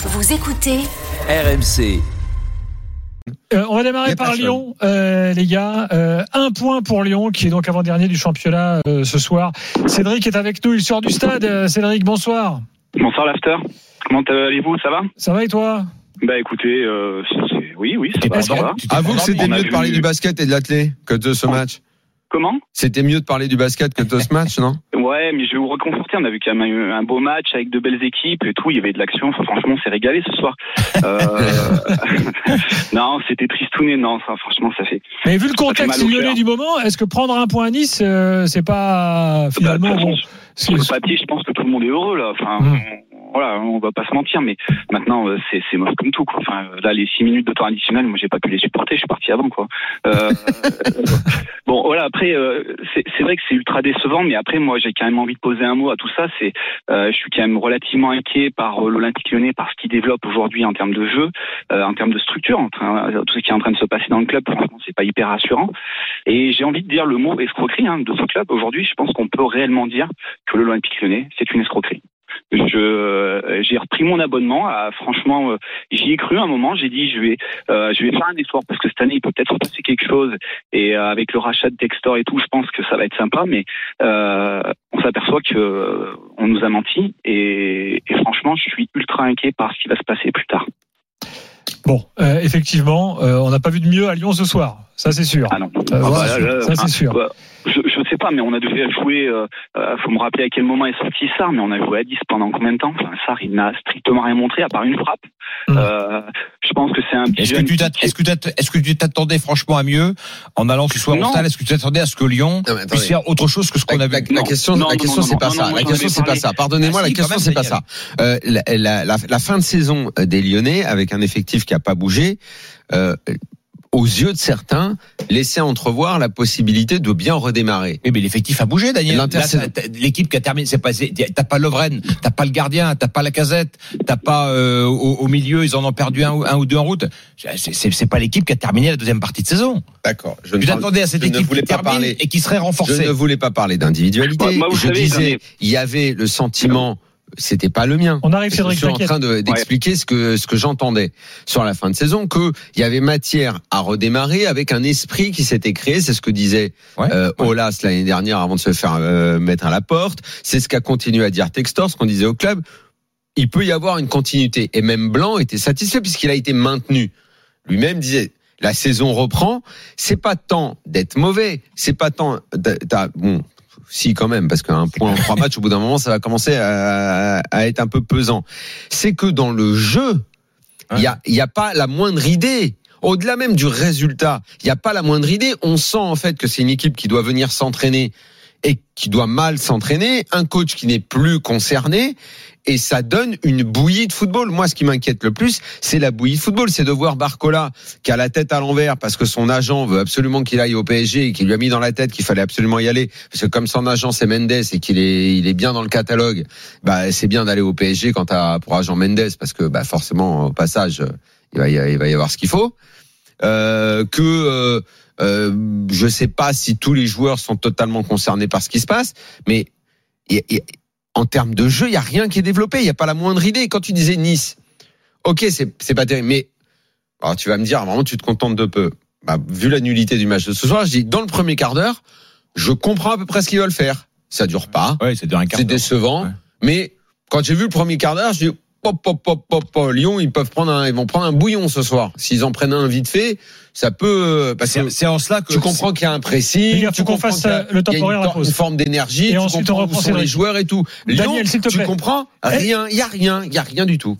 Vous écoutez RMC. Euh, on va démarrer par personne. Lyon, euh, les gars. Euh, un point pour Lyon, qui est donc avant-dernier du championnat euh, ce soir. Cédric est avec nous, il sort du stade. Euh, Cédric, bonsoir. Bonsoir l'after. Comment allez-vous Ça va? Ça va et toi? Bah écoutez, euh, oui, oui, ça va, va. Avoue que c'était mieux de parler du basket et de l'athlé que de ce match. Comment? C'était mieux de parler du basket que de ce match, non? Ouais, mais je vais vous reconforter. On a vu quand même un, un beau match avec de belles équipes et tout. Il y avait de l'action. Enfin, franchement, on s'est régalé ce soir. Euh... non, c'était tristouné. Non, ça, franchement, ça fait. Mais vu le contexte lyonnais du moment, est-ce que prendre un point à Nice, euh, c'est pas finalement Bah, de toute bon Sur le papier, je pense que tout le monde est heureux là. Enfin, Mm. Voilà, on va pas se mentir, mais maintenant euh, c'est c'est moche comme tout. Quoi. Enfin, euh, là, les six minutes de temps additionnel, moi, j'ai pas pu les supporter. Je suis parti avant, quoi. Euh, bon, voilà. Après, euh, c'est vrai que c'est ultra décevant, mais après, moi, j'ai quand même envie de poser un mot à tout ça. C'est, euh, je suis quand même relativement inquiet par euh, l'Olympique Lyonnais, par ce qu'il développe aujourd'hui en termes de jeu, euh, en termes de structure, en train- tout ce qui est en train de se passer dans le club. Franchement, c'est pas hyper rassurant. Et j'ai envie de dire le mot escroquerie hein, de ce club. Aujourd'hui, je pense qu'on peut réellement dire que l'Olympique Lyonnais, c'est une escroquerie. Je euh, j'ai repris mon abonnement. à- franchement, euh, j'y ai cru un moment. J'ai dit je vais euh, je vais faire un effort parce que cette année il peut peut-être se passer quelque chose. Et euh, avec le rachat de Textor et tout, je pense que ça va être sympa. Mais euh, on s'aperçoit que euh, on nous a menti. Et, et franchement, je suis ultra inquiet par ce qui va se passer plus tard. Bon, euh, effectivement, euh, on n'a pas vu de mieux à Lyon ce soir. Ça c'est sûr. Ah non. Euh, Ah bah, ça c'est sûr. bah, je sais pas, mais on a dû jouer. Euh, euh, faut me rappeler à quel moment est sorti Sar, mais on a joué à 10 pendant combien de temps? Enfin, Sar, il n'a strictement rien montré à part une frappe. Mm. Euh, je pense que c'est un petit Est-ce que tu qui- t'att- est-ce que tu t'attendais franchement à mieux en allant ce soir au stade? Est-ce que tu t'attendais à ce que Lyon Non, puisse faire autre chose que ce qu'on La, a vu la- question, Non, la question, c'est pas non, ça. La question, avais c'est pas ça. Pardonnez-moi, Ah, la question, c'est pas ça. Euh, la, la, la, la fin de saison des Lyonnais, avec un effectif qui a pas bougé, euh, aux yeux de certains, laissait entrevoir la possibilité de bien redémarrer. Oui, mais l'effectif a bougé, Daniel. L'équipe qui a terminé, c'est pas, t'as pas Lovren, t'as pas le gardien, t'as pas la casette, t'as pas euh, au, au milieu, ils en ont perdu un, ou- un ou deux en route. C'est- pas l'équipe qui a terminé la deuxième partie de saison. D'accord. Je t'attendais à cette je ne équipe voulais qui pas parler. et qui serait Je renforcée. ne voulais pas parler d'individualité. Je savez, disais, ai- il y avait le sentiment, c'était pas le mien. On arrive, Je Cédric, suis en train de- d'expliquer ce que ce que j'entendais sur la fin de saison que il y avait matière à redémarrer avec un esprit qui s'était créé. C'est ce que disait Ouais. euh, Olas l'année dernière avant de se faire euh, mettre à la porte. C'est ce qu'a continué à dire Textor, ce qu'on disait au club. Il peut y avoir une continuité et même Blanc était satisfait puisqu'il a été maintenu. Lui-même disait. La saison reprend. C'est pas tant d'être mauvais. C'est pas tant. Bon, si quand même, parce qu'un point en trois matchs, au bout d'un moment, ça va commencer à, être un peu pesant. C'est que dans le jeu, il y a, il y a pas la moindre idée. Au-delà même du résultat, il n'y a pas la moindre idée. On sent en fait que c'est une équipe qui doit venir s'entraîner et qui doit mal s'entraîner, un coach qui n'est plus concerné, et ça donne une bouillie de football. Moi, ce qui m'inquiète le plus, c'est la bouillie de football, c'est de voir Barcola qui a la tête à l'envers parce que son agent veut absolument qu'il aille au PSG et qui lui a mis dans la tête qu'il fallait absolument y aller, parce que comme son agent c'est Mendes et qu'il est, il est bien dans le catalogue, bah c'est bien d'aller au PSG quand t'as pour agent Mendes parce que bah forcément au passage il va y avoir ce qu'il faut. Euh, que euh, euh, je sais pas si tous les joueurs sont totalement concernés par ce qui se passe, mais y a- y a- en termes de jeu, il y a rien qui est développé. Il y a pas la moindre idée. Quand tu disais Nice, ok, c'est pas terrible, mais alors tu vas me dire vraiment tu te contentes de peu. Bah, vu la nullité du match de ce soir, je dis dans le premier quart d'heure, je comprends à peu près ce qu'ils veulent faire. Ça dure pas, Ouais, c'est de un quart c'est d'heure. décevant, Ouais. mais quand j'ai vu le premier quart d'heure, je dis pop pop pop pop pop Lyon, ils peuvent prendre un, ils vont prendre un bouillon ce soir. S'ils en prennent un vite fait, ça peut parce que C'est en cela que tu comprends qu'il y a un pressing, tu faut qu'on fasse, euh, le temps pour une, une forme d'énergie, Et tu ensuite, comprends on où reprend sont les joueurs et tout. Lyon, Daniel, te tu plaît. comprends Eh. Rien, il y a rien, il y a rien du tout.